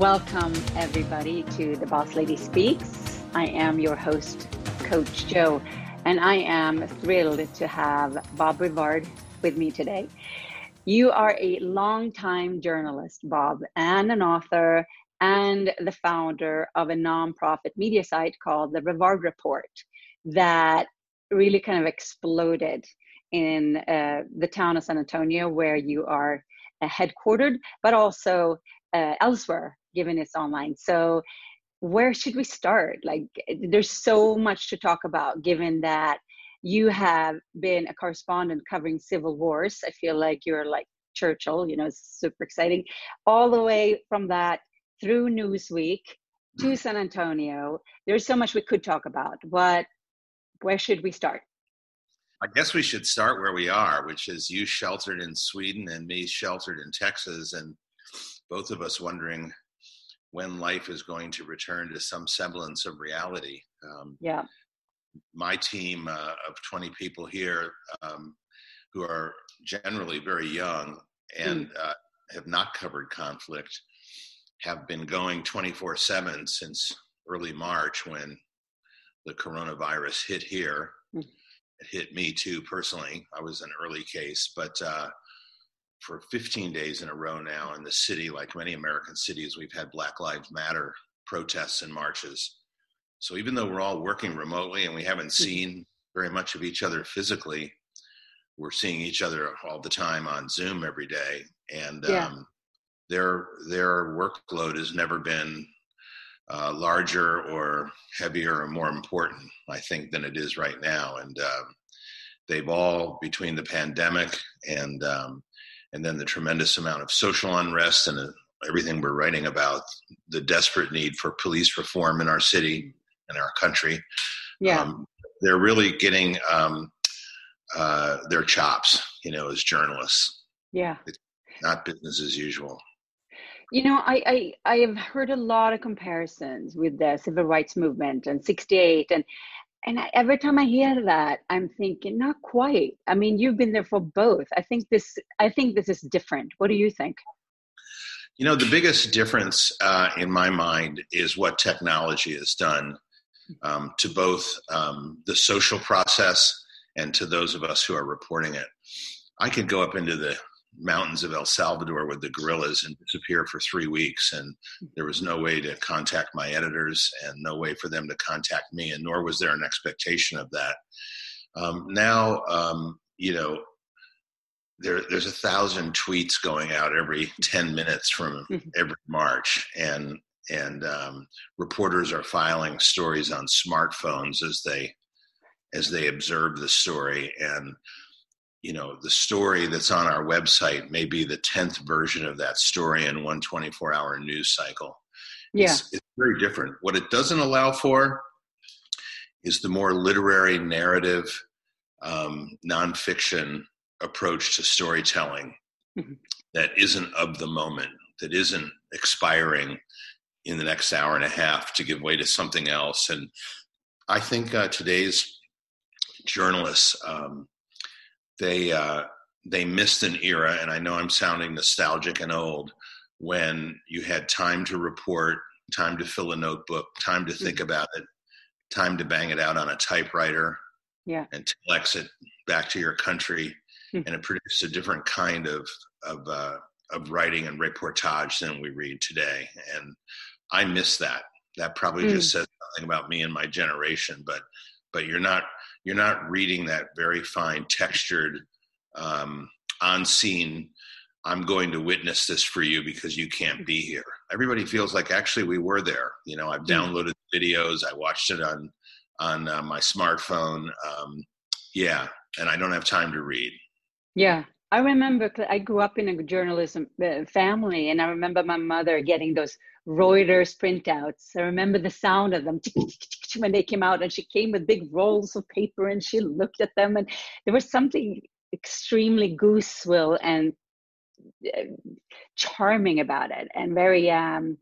Welcome, everybody, to The Boss Lady Speaks. I am your host, Coach Joe, and I am thrilled to have Bob Rivard with me today. You are a longtime journalist, Bob, and an author, and the founder of a nonprofit media site called The Rivard Report that really kind of exploded in uh, the town of San Antonio, where you are uh, headquartered, but also uh, elsewhere given it's online. So where should we start? Like eh, there's so much to talk about given that you have been a correspondent covering civil wars. I feel like you're like Churchill, you know, it's super exciting. All the way from that through Newsweek to mm. San Antonio. There's so much we could talk about, but where should we start? I guess we should start where we are, which is you sheltered in Sweden and me sheltered in Texas, and both of us wondering when life is going to return to some semblance of reality. Um, yeah. My team uh, of 20 people here um, who are generally very young and mm. uh, have not covered conflict have been going 24 7 since early March when the coronavirus hit here. Mm. It hit me too personally. I was an early case, but uh, for 15 days in a row now in the city, like many American cities, we've had Black Lives Matter protests and marches. So even though we're all working remotely and we haven't hmm. seen very much of each other physically, we're seeing each other all the time on Zoom every day, and yeah. um, their their workload has never been uh, larger or heavier or more important, I think, than it is right now. And um, they've all, between the pandemic and um, and then the tremendous amount of social unrest and uh, everything we're writing about the desperate need for police reform in our city and our country. Yeah, um, they're really getting um, uh, their chops, you know, as journalists. Yeah, it's not business as usual. You know, I, I I have heard a lot of comparisons with the civil rights movement and '68, and and I, every time i hear that i'm thinking not quite. I mean you've been there for both. I think this i think this is different. What do you think? You know the biggest difference uh, in my mind is what technology has done um, to both um, the social process and to those of us who are reporting it. I could go up into the mountains of El Salvador with the guerrillas and disappear for three weeks. And there was no way to contact my editors and no way for them to contact me, and nor was there an expectation of that. Um, now, um, you know, there, there's a thousand tweets going out every 10 minutes from mm-hmm. every March, and and um, reporters are filing stories on smartphones as they as they observe the story and you know the story that's on our website may be the 10th version of that story in one 24 hour news cycle. Yeah. it's, it's, very different. What it doesn't allow for is the more literary narrative um, nonfiction approach to storytelling mm-hmm. that isn't of the moment that isn't expiring in the next hour and a half to give way to something else. And i think uh, today's journalists um, they uh, they missed an era, and I know I'm sounding nostalgic and old when you had time to report, time to fill a notebook, time to think mm-hmm. about it, time to bang it out on a typewriter, yeah, and telex it back to your country, mm-hmm. and it produced a different kind of of uh, of writing and reportage than we read today, and I miss that. That probably mm. just says something about me and my generation, but but you're not you're not reading that very fine textured um, on scene i'm going to witness this for you because you can't be here everybody feels like actually we were there you know i've hmm. downloaded videos i watched it on on uh, my smartphone um, yeah and i don't have time to read yeah i remember i grew up in a journalism uh, family and i remember my mother getting those Reuters printouts. I remember the sound of them when they came out, and she came with big rolls of paper and she looked at them, and there was something extremely goosewell and uh, charming about it, and very um,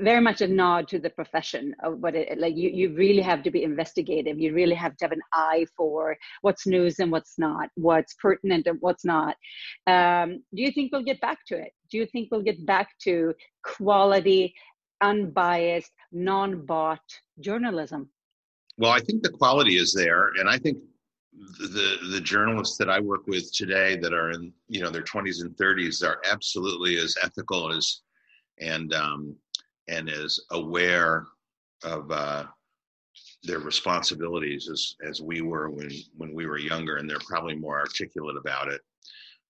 very much a nod to the profession of what it like you, you really have to be investigative. You really have to have an eye for what's news and what's not what's pertinent and what's not. Um, do you think we'll get back to it? Do you think we'll get back to quality, unbiased, non-bought journalism? Well, I think the quality is there, and I think the the journalists that I work with today that are in you know their 20s and 30s are absolutely as ethical as and um, and as aware of uh, their responsibilities as as we were when when we were younger, and they're probably more articulate about it.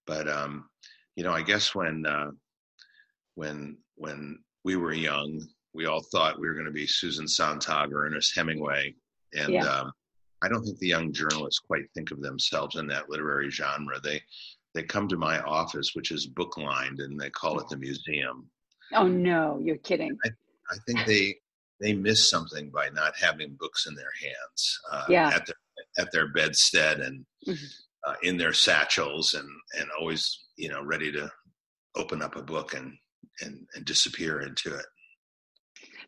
But um, you know, I guess when uh, when when we were young, we all thought we were going to be Susan Sontag or Ernest Hemingway, and yeah. um, I don't think the young journalists quite think of themselves in that literary genre. They they come to my office, which is book lined, and they call it the museum. Oh no, you're kidding. I, I think they they miss something by not having books in their hands uh, yeah. at their at their bedstead and mm-hmm. uh, in their satchels and and always you know ready to open up a book and and, and disappear into it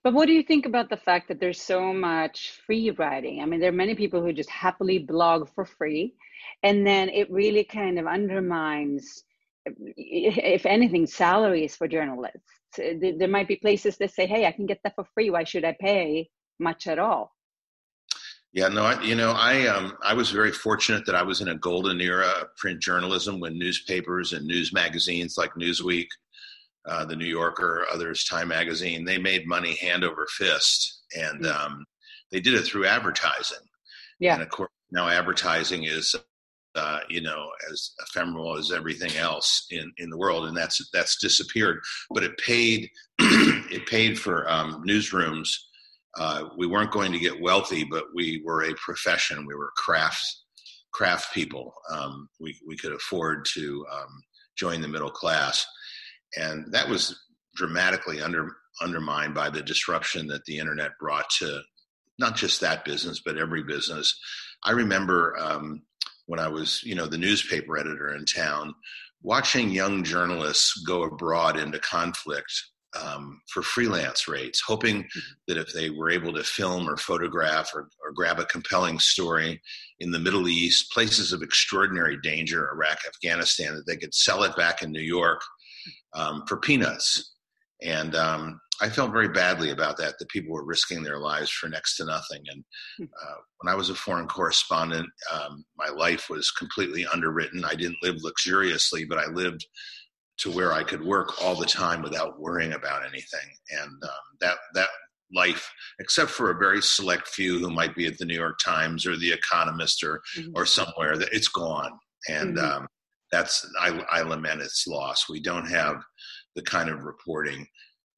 but what do you think about the fact that there's so much free writing? I mean, there are many people who just happily blog for free, and then it really kind of undermines, if anything, salaries for journalists. There might be places that say, "Hey, I can get that for free. Why should I pay much at all?" Yeah, no, I, you know, I um, I was very fortunate that I was in a golden era of print journalism when newspapers and news magazines like Newsweek uh, the New Yorker, others, Time Magazine, they made money hand over fist, and mm. um, they did it through advertising. Yeah. And of course, now advertising is, uh, you know, as ephemeral as everything else in, in the world, and that's that's disappeared. But it paid it paid for um, newsrooms. Uh, we weren't going to get wealthy, but we were a profession. We were craft craft people. Um, we we could afford to um, join the middle class and that was dramatically under undermined by the disruption that the internet brought to not just that business but every business i remember um, when i was you know the newspaper editor in town watching young journalists go abroad into conflict um, for freelance rates, hoping mm-hmm. that if they were able to film or photograph or, or, grab a compelling story in the Middle East, places of extraordinary danger, Iraq, Afghanistan, that they could sell it back in New York um, for peanuts. And um, I felt very badly about that, that people were risking their lives for next to nothing. And hmm. uh, when I was a foreign correspondent, um, my life was completely underwritten. I didn't live luxuriously, but I lived to where I could work all the time without worrying about anything. And um, that, that life, except for a very select few who might be at the New York Times or the Economist or, mm-hmm. or somewhere, that it's gone. And mm-hmm. That's I, I lament its loss. We don't have the kind of reporting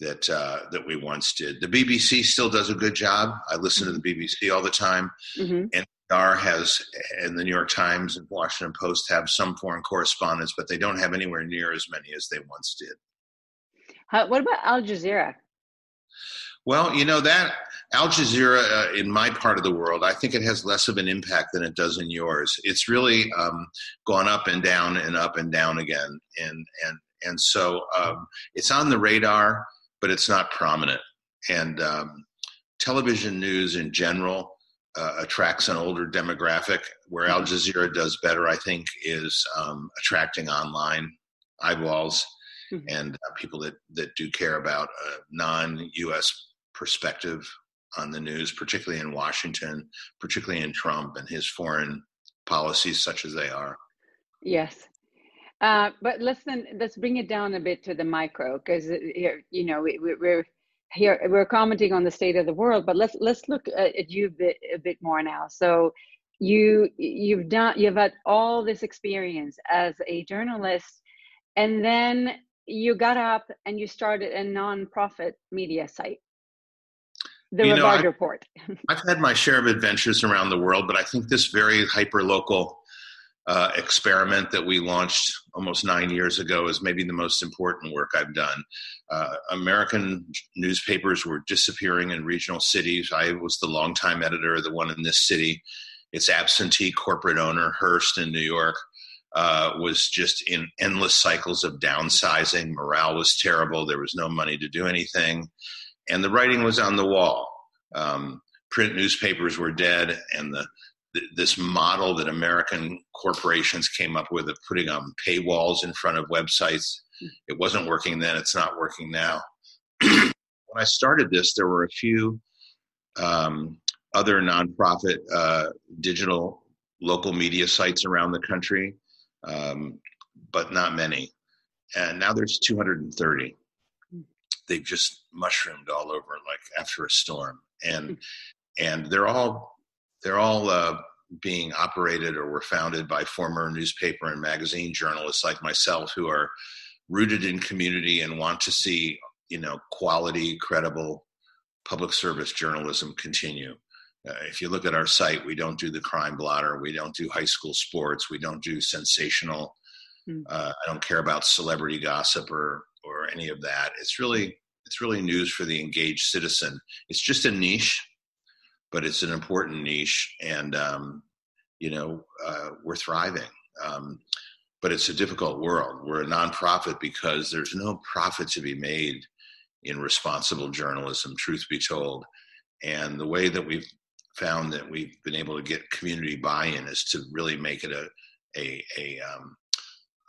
that uh, that we once did. The BBC still does a good job. I listen to the BBC all the time, mm-hmm. and NPR has and the New York Times and Washington Post have some foreign correspondents, but they don't have anywhere near as many as they once did. How, what about Al Jazeera? Well, you know that Al Jazeera uh, in my part of the world, I think it has less of an impact than it does in yours. It's really um, gone up and down and up and down again, and and and so um, it's on the radar, but it's not prominent. And um, television news in general uh, attracts an older demographic. Where Al. Jazeera does better, I think, is um, attracting online eyeballs. Mm-hmm. and uh, people that, that do care about a non-U.S perspective on the news, particularly in Washington, particularly in Trump and his foreign policies, such as they are. Yes. Uh, but listen, let's bring it down a bit to the micro, because uh, you know we, we're here we're commenting on the state of the world, but let's let's look at you a bit, a bit more now. So you you've done you've had all this experience as a journalist, and then you got up and you started a non-profit media site the you know, I've, report. I've had my share of adventures around the world, but I think this very hyper local uh, experiment that we launched almost nine years ago is maybe the most important work I've done. Uh, American newspapers were disappearing in regional cities. I was the longtime editor of the one in this city. Its absentee corporate owner, Hearst in New York, uh, was just in endless cycles of downsizing. Morale was terrible. There was no money to do anything and the writing was on the wall. Um, print newspapers were dead, and the, this model that American corporations came up with of putting on paywalls in front of websites It wasn't working then, it's not working now. when I started this, there were a few um, other nonprofit uh, digital local media sites around the country, um, but not many. And now there's 230. They've just mushroomed all over like after a storm, and and they're all they're all uh, being operated or were founded by former newspaper and magazine journalists like myself who are rooted in community and want to see you know quality credible public service journalism continue uh, if you look at our site we don't do the crime blotter we don't do high school sports we don't do sensational mm. uh, i don't care about celebrity gossip or or any of that it's really it's really news for the engaged citizen it's just a niche but it's an important niche, and um, you know uh, we're thriving. Um, but it's a difficult world. We're a nonprofit because there's no profit to be made in responsible journalism. Truth be told, and the way that we've found that we've been able to get community buy-in is to really make it a a a, um,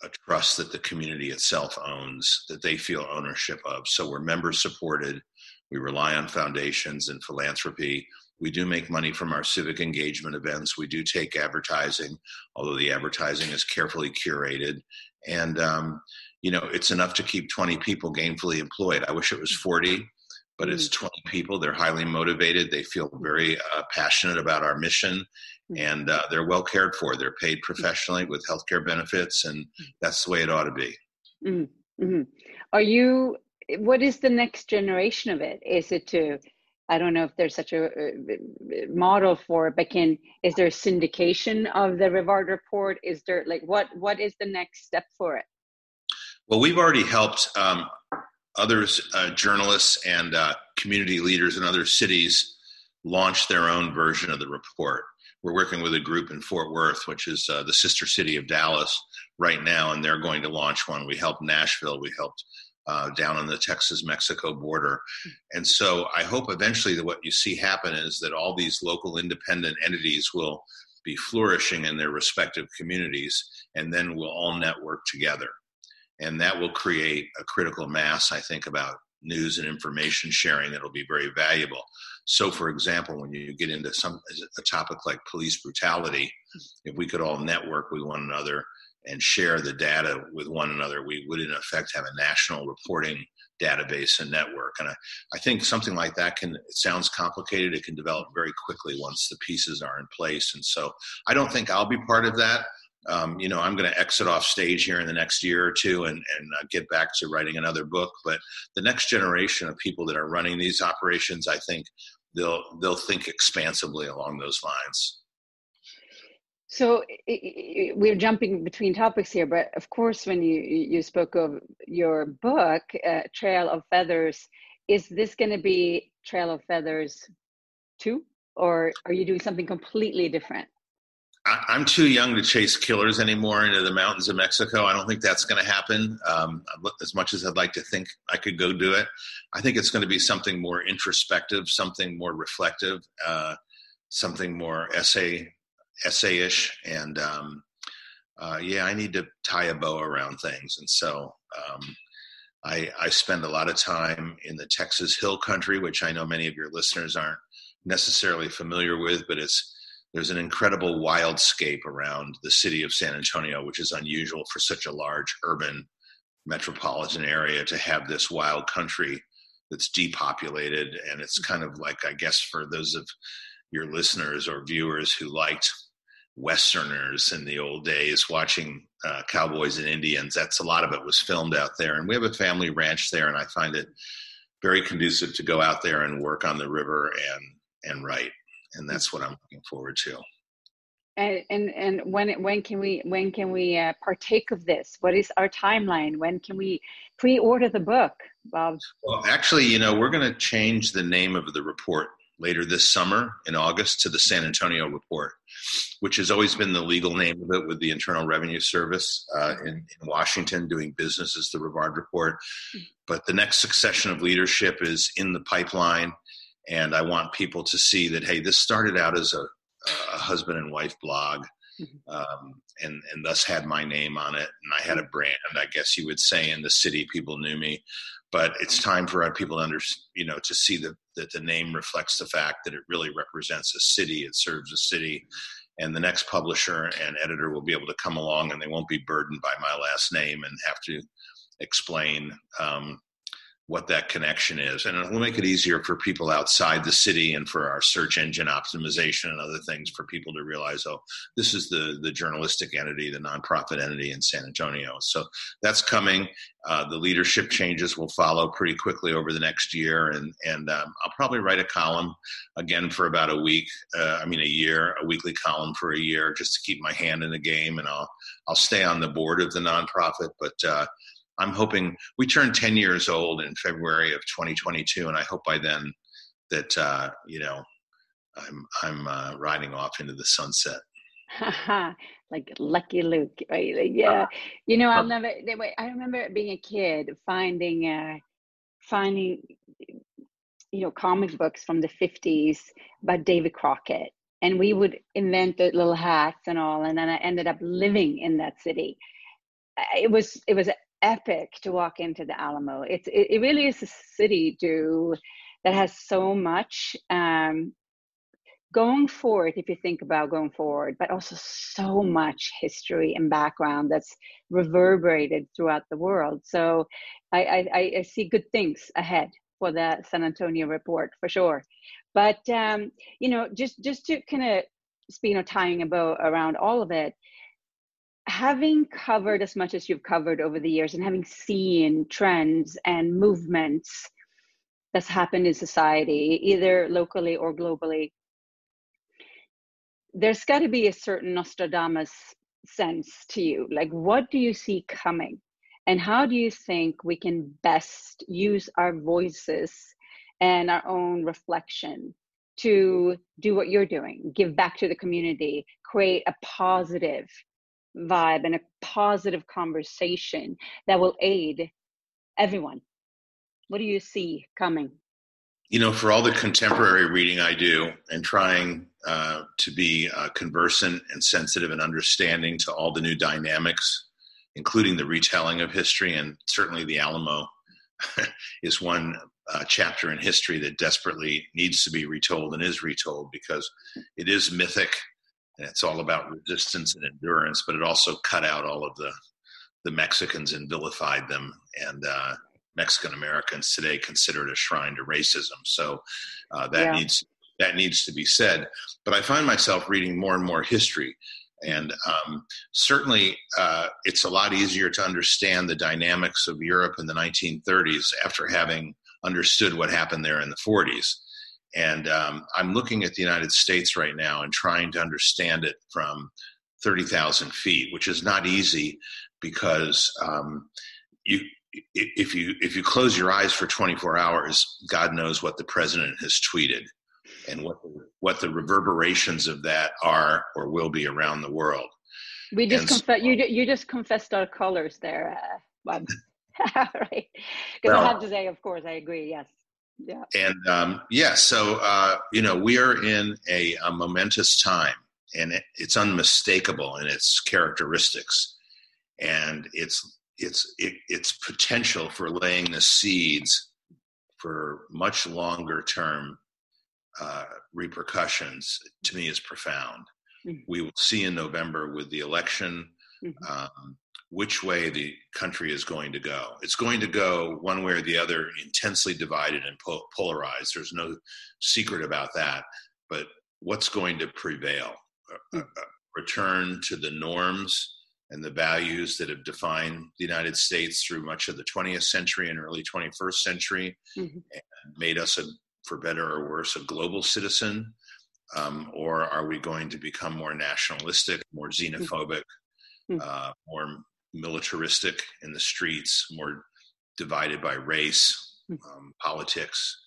a trust that the community itself owns, that they feel ownership of. So we're member supported. We rely on foundations and philanthropy we do make money from our civic engagement events. We do take advertising, although the advertising is carefully curated. And, um, you know, it's enough to keep 20 people gainfully employed. I wish it was 40, but it's mm. 20 people. They're highly motivated. They feel very uh, passionate about our mission. And uh, they're well cared for. They're paid professionally with healthcare benefits, and mm. that's the way it ought to be. Mm-hmm. Are you? What is the next generation of it? Is it to I don't know if there's such a, a model for it, but can is there a syndication of the Rivard report? Is there like what what is the next step for it? Well, we've already helped um, others, uh, journalists and uh, community leaders in other cities launch their own version of the report. We're working with a group in Fort Worth, which is uh, the sister city of Dallas, right now, and they're going to launch one. We helped Nashville. We helped uh, down on the Texas Mexico border. And so I hope eventually that what you see happen is that all these local independent entities will be flourishing in their respective communities, and then we'll all network together. And that will create a critical mass, I think, about news and information sharing that'll be very valuable. So, for example, when you get into some a topic like police brutality, if we could all network with one another and share the data with one another, we would in effect have a national reporting database and network. And I, I think something like that can, it sounds complicated, it can develop very quickly once the pieces are in place. And so I don't think I'll be part of that. Um, you know, I'm going to exit off stage here in the next year or two and, and uh, get back to writing another book. But the next generation of people that are running these operations, I think they'll they'll think expansively along those lines. So we're jumping between topics here, but of course, when you you spoke of your book, uh, Trail of Feathers, is this going to be Trail of Feathers two, or are you doing something completely different? I, am too young to chase killers anymore into the mountains of Mexico. I don't think that's going to happen. Um, as much as I'd like to think I could go do it, I think it's going to be something more introspective, something more reflective, uh, something more essay essayish, and um, uh, yeah, I need to tie a bow around things, and so um, I, I spend a lot of time in the Texas Hill Country, which I know many of your listeners aren't necessarily familiar with, but it's there's an incredible wildscape around the city of San Antonio, which is unusual for such a large urban metropolitan area to have this wild country that's depopulated. And it's kind of like, I guess, for those of your listeners or viewers who liked Westerners in the old days, watching uh, cowboys and Indians. That's a lot of it was filmed out there, and we have a family ranch there, and I find it very conducive to go out there and work on the river and and write, and that's what I'm looking forward to. And and, and when when can we when can we uh, partake of this? What is our timeline? When can we pre-order the book, Bob? Well, actually, you know, we're going to change the name of the report later this summer in August to the San Antonio Report, which has always been the legal name of it with the Internal Revenue Service uh, in, in, Washington doing business as the Rivard Report. But the next succession of leadership is in the pipeline. And I want people to see that, hey, this started out as a, a husband and wife blog. mm-hmm. um, and and thus had my name on it, and I had a brand. I guess you would say in the city, people knew me. But it's time for people to under, you know, to see that that the name reflects the fact that it really represents a city. It serves a city, and the next publisher and editor will be able to come along, and they won't be burdened by my last name and have to explain um, what that connection is. And it'll make it easier for people outside the city and for our search engine optimization and other things for people to realize, oh, this is the, the journalistic entity, the nonprofit entity in San Antonio. So that's coming. Uh, the leadership changes will follow pretty quickly over the next year. And, and um, I'll probably write a column again for about a week, uh, I mean, a year, a weekly column for a year just to keep my hand in the game. And I'll, I'll stay on the board of the nonprofit. But uh, I'm hoping we turn 10 years old in February of 2022, and I hope by then that uh, you know I'm I'm uh, riding off into the sunset. like Lucky Luke, right? Like, yeah, you know, I'll never. I remember being a kid finding uh, finding you know comic books from the 50s by David Crockett, and we would invent the little hats and all, and then I ended up living in that city it was it was epic to walk into the Alamo. It's it, it really is a city to that has so much um, going forward. If you think about going forward, but also so much history and background that's reverberated throughout the world. So I, I, I see good things ahead for the San Antonio report for sure. But um, you know, just just to kind of you know tying a bow around all of it having covered as much as you've covered over the years and having seen trends and movements that's happened in society, either locally or globally, there's got to be a certain Nostradamus sense to you. Like, what do you see coming? And how do you think we can best use our voices and our own reflection to do what you're doing, give back to the community, create a positive vibe and a positive conversation that will aid everyone. What do you see coming? You know, for all the contemporary reading I do and trying uh, to be uh, conversant and sensitive and understanding to all the new dynamics, including the retelling of history, and certainly the Alamo is one uh, chapter in history that desperately needs to be retold and is retold because it is mythic and it's all about resistance and endurance, but it also cut out all of the the Mexicans and vilified them, and uh, Mexican Americans today consider it a shrine to racism. So uh, that yeah. needs that needs to be said. But I find myself reading more and more history, and um, certainly uh, it's a lot easier to understand the dynamics of Europe in the 1930s after having understood what happened there in the 40s. And um, I'm looking at the United States right now and trying to understand it from 30,000 feet, which is not easy because um, you if you if you close your eyes for 24 hours, God knows what the president has tweeted and what the, what the reverberations of that are or will be around the world. We just confess you you just confessed our colors there, uh, right? Because well, I have to say, of course, I agree. Yes. Yeah. And um, yeah, so uh, you know we are in a, a momentous time, and it, it's unmistakable in its characteristics, and its its it, its potential for laying the seeds for much longer term uh, repercussions to me is profound. Mm-hmm. We will see in November with the election. Mm-hmm. Um, which way the country is going to go. It's going to go one way or the other, intensely divided and polarized. There's no secret about that. But what's going to prevail? A, a return to the norms and the values that have defined the United States through much of the 20th century and early 21st century mm-hmm. and made us, a, for better or worse, a global citizen? Um, or are we going to become more nationalistic, more xenophobic, mm-hmm. uh, more militaristic in the streets, more divided by race, hmm. um, politics,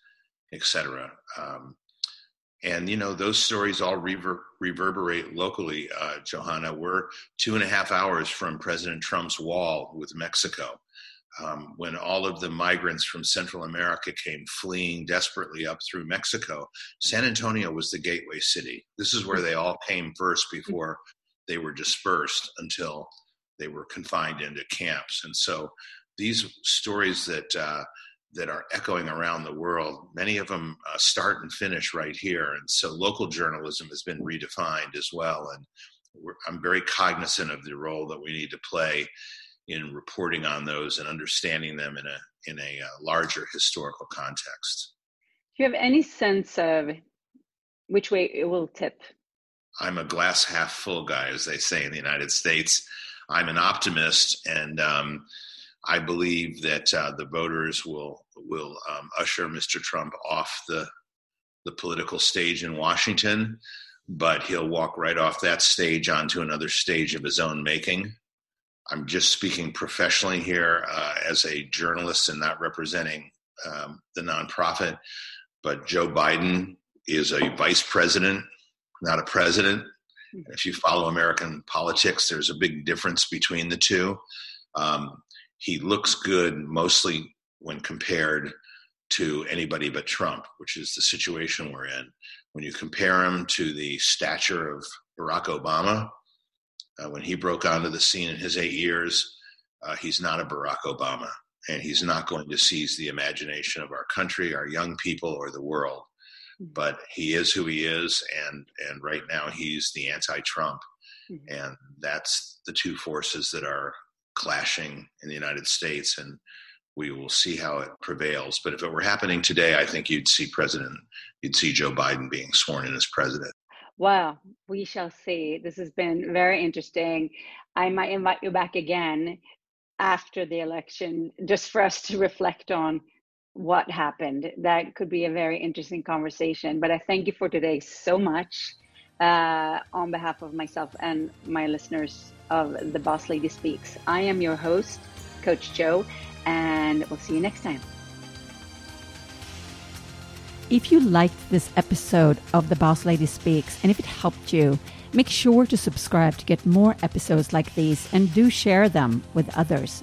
etc. Um, and you know those stories all rever- reverberate locally. Uh, Johanna, we're two and a half hours from President Trump's wall with Mexico. Um, when all of the migrants from Central America came fleeing desperately up through Mexico, San Antonio was the gateway city. This is where they all came first before they were dispersed until they were confined into camps. And so these stories that uh, that are echoing around the world, many of them uh, start and finish right here. And so local journalism has been redefined as well. And I'm very cognizant of the role that we need to play in reporting on those and understanding them in a in a uh, larger historical context. Do you have any sense of which way it will tip? I'm a glass half full guy, as they say in the United States. I'm an optimist, and um, I believe that uh, the voters will will um, usher Mr. Trump off the the political stage in Washington, but he'll walk right off that stage onto another stage of his own making. I'm just speaking professionally here uh, as a journalist and not representing um, the nonprofit. But Joe Biden is a vice president, not a president. If you follow American politics, there's a big difference between the two. Um, he looks good mostly when compared to anybody but Trump, which is the situation we're in. When you compare him to the stature of Barack Obama, uh, when he broke onto the scene in his eight years, uh, he's not a Barack Obama, and he's not going to seize the imagination of our country, our young people, or the world. Mm-hmm. But he is who he is, and and right now he's the anti-Trump, mm-hmm. and that's the two forces that are clashing in the United States, and we will see how it prevails. But if it were happening today, I think you'd see President, you'd see Joe Biden being sworn in as president. Well, we shall see. This has been very interesting. I might invite you back again after the election just for us to reflect on what happened. That could be a very interesting conversation. But I thank you for today so much uh, on behalf of myself and my listeners of The Boss Lady Speaks. I am your host, Coach Joe, and we'll see you next time. If you liked this episode of The Boss Lady Speaks and if it helped you, make sure to subscribe to get more episodes like these and do share them with others.